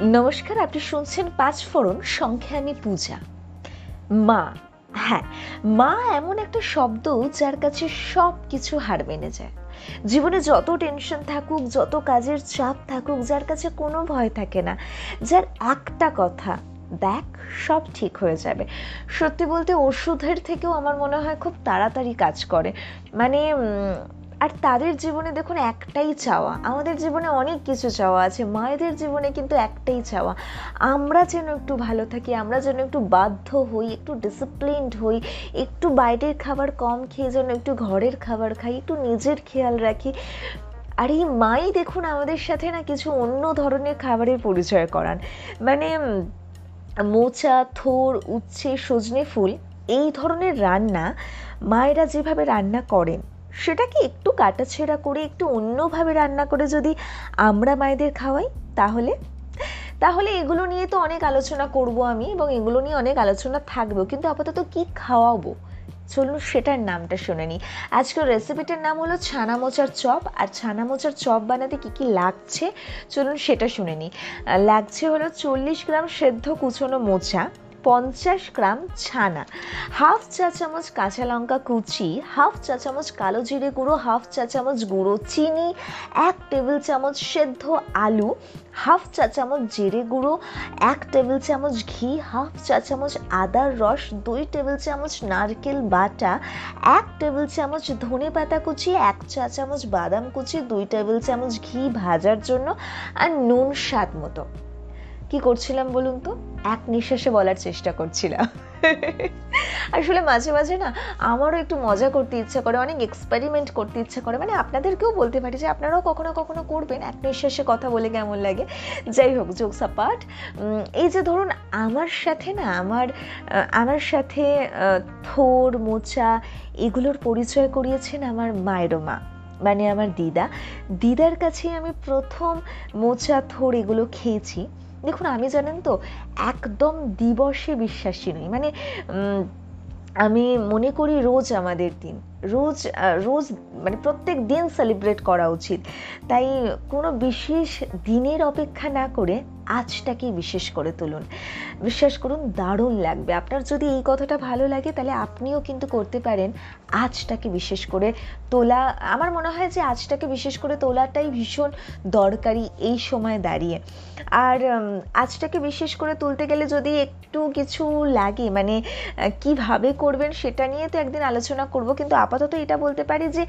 নমস্কার, আপনি শুনছেন পাঁচ ফোড়ন সংখ্যা আমি পূজা। মা হ্যাঁ মা এমন একটা শব্দ যার কাছে সব কিছু হার মেনে যায়। জীবনে যত টেনশন থাকুক, যত কাজের চাপ থাকুক, যার কাছে কোনো ভয় থাকে না, যার একটা কথা, দেখ, সব ঠিক হয়ে যাবে। সত্যি বলতে ওষুধের থেকেও আমার মনে হয় খুব তাড়াতাড়ি কাজ করে। মানে আর তাদের জীবনে দেখুন একটাই চাওয়া। আমাদের জীবনে অনেক কিছু চাওয়া আছে। মায়েদের জীবনে কিন্তু একটাই চাওয়া। আমরা যেন একটু ভালো থাকি, আমরা যেন একটু বাধ্য হই, একটু ডিসিপ্লিনড হই, একটু বাইরের খাবার কম খেয়ে যেন একটু ঘরের খাবার খাই, একটু নিজের খেয়াল রাখি। আর এই মাই দেখুন আমাদের সাথে না কিছু অন্য ধরনের খাবারের পরিচয় করান। মানে মোচা, থোর, উচ্ছে, সজনে ফুল, এই ধরনের রান্না মায়েরা যেভাবে রান্না করেন সেটাকে একটু কাটাছেঁড়া করে, একটু অন্যভাবে রান্না করে যদি আমরা মায়েদের খাওয়াই, তাহলে? তাহলে এগুলো নিয়ে তো অনেক আলোচনা করব আমি এবং এগুলো নিয়ে অনেক আলোচনা থাকবেও, কিন্তু আপাতত কি খাওয়াবো? চলুন সেটার নামটা শুনে নিই। আজকের রেসিপিটার নাম হলো ছানা মোচার চপ, আর ছানা মোচার চপ বানাতে কি কি লাগছে? চলুন সেটা শুনে নিই। লাগছে হলো চল্লিশ গ্রাম সেদ্ধ কুচনো মোচা পঞ্চাশ গ্রাম ছানা, হাফ চা চামচ কাঁচা লঙ্কা কুচি, হাফ চা চামচ কালো জিরে গুঁড়ো, হাফ চা চামচ গুঁড়ো চিনি, এক টেবিল চামচ সেদ্ধ আলু, হাফ চা চামচ জিরে গুঁড়ো, এক টেবিল চামচ ঘি, হাফ চা চামচ আদার রস, দুই টেবিল চামচ নারকেল বাটা, এক টেবিল চামচ ধনে পাতা কুচি, এক চা চামচ বাদাম কুচি, দুই টেবিল চামচ ঘি ভাজার জন্য, আর নুন স্বাদ মতো। কি করছিলাম বলুন তো? এক নিঃশ্বাসে বলার চেষ্টা করছিলাম। আসলে মাঝে মাঝে না আমারও একটু মজা করতে ইচ্ছা করে, অনেক এক্সপেরিমেন্ট করতে ইচ্ছা করে। মানে আপনাদেরকেও বলতে পারি যে আপনারাও কখনো কখনো করবেন, এক নিঃশ্বাসে কথা বলে কেমন লাগে। যাই হোক যোগ সাপাট এই যে ধরুন আমার সাথে না আমার আমার সাথে থোর, মোচা এগুলোর পরিচয় করিয়েছেন আমার মায়েরও মা মানে আমার দিদা। দিদার কাছে আমি প্রথম মোচা, থোর এগুলো খেয়েছি। দেখুন, আমি জানেন তো, একদম দিবসে বিশ্বাসী নই। মানে আমি মনে করি রোজ আমাদের দিন। রোজ রোজ মানে প্রত্যেক দিন সেলিব্রেট করা উচিত। তাই কোনো বিশেষ দিনের অপেক্ষা না করে আজটাকেই বিশেষ করে তুলুন। বিশ্বাস করুন, দারুণ লাগবে। আপনার যদি এই কথাটা ভালো লাগে, তাহলে আপনিও কিন্তু করতে পারেন আজটাকে বিশেষ করে তোলা। আমার মনে হয় যে আজটাকে বিশেষ করে তোলাটাই ভীষণ দরকারি এই সময় দাঁড়িয়ে। আর আজটাকে বিশেষ করে তুলতে গেলে যদি একটু কিছু লাগে মানে কীভাবে করবেন সেটা নিয়ে তো একদিন আলোচনা করব, কিন্তু আপাতত এটা বলতে পারি যে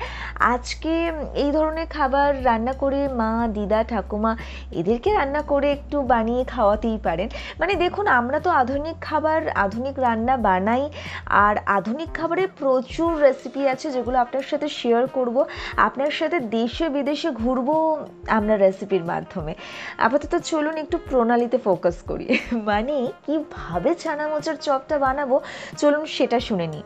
আজকে এই ধরনের খাবার রান্না করে মা, দিদা, ঠাকুমা এদেরকে রান্না করে একটু বানিয়ে খাওয়াতেই পারেন। মানে দেখুন, আমরা তো আধুনিক খাবার, আধুনিক রান্না বানাই আর আধুনিক খাবারের প্রচুর রেসিপি আছে যেগুলো আপনার সাথে শেয়ার করব। আপনার সাথে দেশে, বিদেশে ঘুরবো আমরা রেসিপির মাধ্যমে। আপাতত চলুন একটু প্রণালীতে ফোকাস করি। মানে কীভাবে ছানা মোচার চপটা বানাবো? চলুন সেটা শুনে নিই।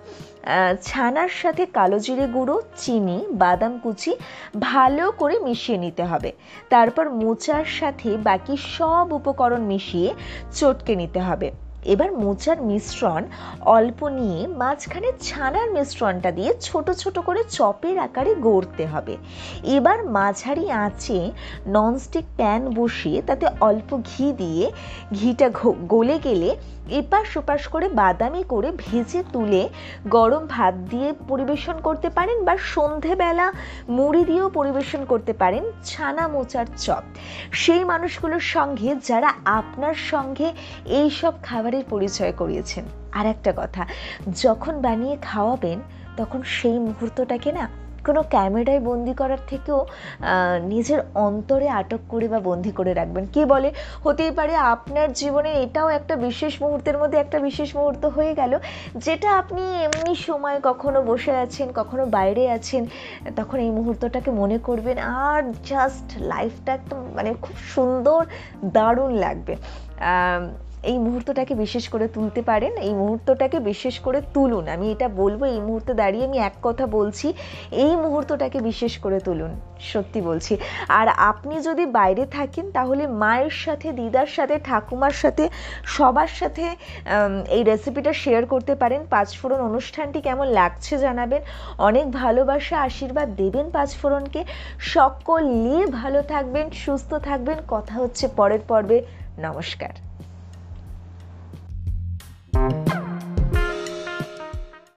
ছানার সাথে কালো জিরে গুঁড়ো, চিনি, বাদাম কুচি ভালো করে মিশিয়ে নিতে হবে। তারপর মোচার সাথে বাকি সব উপকরণ মিশিয়ে চটকে নিতে হবে। এবার মোচার মিশ্রণ অল্প নিয়ে মাঝখানে ছানার মিশ্রণটা দিয়ে ছোট ছোট করে চপের আকারে গড়তে হবে। এবার মাঝারি আঁচে ননস্টিক প্যান বসিয়ে তাতে অল্প ঘি দিয়ে ঘিটা গলে গেলে এপাশ ওপাশ করে বাদামি করে ভেজে তুলে গরম ভাত দিয়ে পরিবেশন করতে পারেন বা সন্ধেবেলা মুড়ি দিয়েও পরিবেশন করতে পারেন ছানা মোচার চপ। সেই মানুষগুলোর সঙ্গে যারা আপনার সঙ্গে এই সব খাবারের পরিচয় করিয়েছেন। আর একটা কথা, যখন বানিয়ে খাওয়াবেন, তখন সেই মুহূর্তটাকে না কোনো ক্যামেরায় বন্দি করার থেকেও নিজের অন্তরে আটক করে বা বন্দি করে রাখবেন। কে বলে? হতেই পারে আপনার জীবনে এটাও একটা বিশেষ মুহূর্তের মধ্যে একটা বিশেষ মুহূর্ত হয়ে গেল, যেটা আপনি এমনি সময় কখনো বসে আছেন, কখনো বাইরে আছেন, তখন এই মুহূর্তটাকে মনে করবেন, আর জাস্ট লাইফটা একদম মানে খুব সুন্দর, দারুণ লাগবে। এই মুহূর্তটাকে বিশেষ করে তুলতে পারেন, এই মুহূর্তটাকে বিশেষ করে তুলুন। আমি এটা বলব, এই মুহূর্তে দাঁড়িয়ে আমি এক কথা বলছি, এই মুহূর্তটাকে বিশেষ করে তুলুন, সত্যি বলছি। আর আপনি যদি বাইরে থাকেন, তাহলে মায়ের সাথে, দিদার সাথে, ঠাকুমার সাথে, সবার সাথে এই রেসিপিটা শেয়ার করতে পারেন। পাঁচফোড়ন অনুষ্ঠানটি কেমন লাগছে জানাবেন। অনেক ভালোবাসা, আশীর্বাদ দেবেন পাঁচফোড়নকে। সকলে ভালো থাকবেন, সুস্থ থাকবেন। কথা হচ্ছে পরের পর্বে। নমস্কার।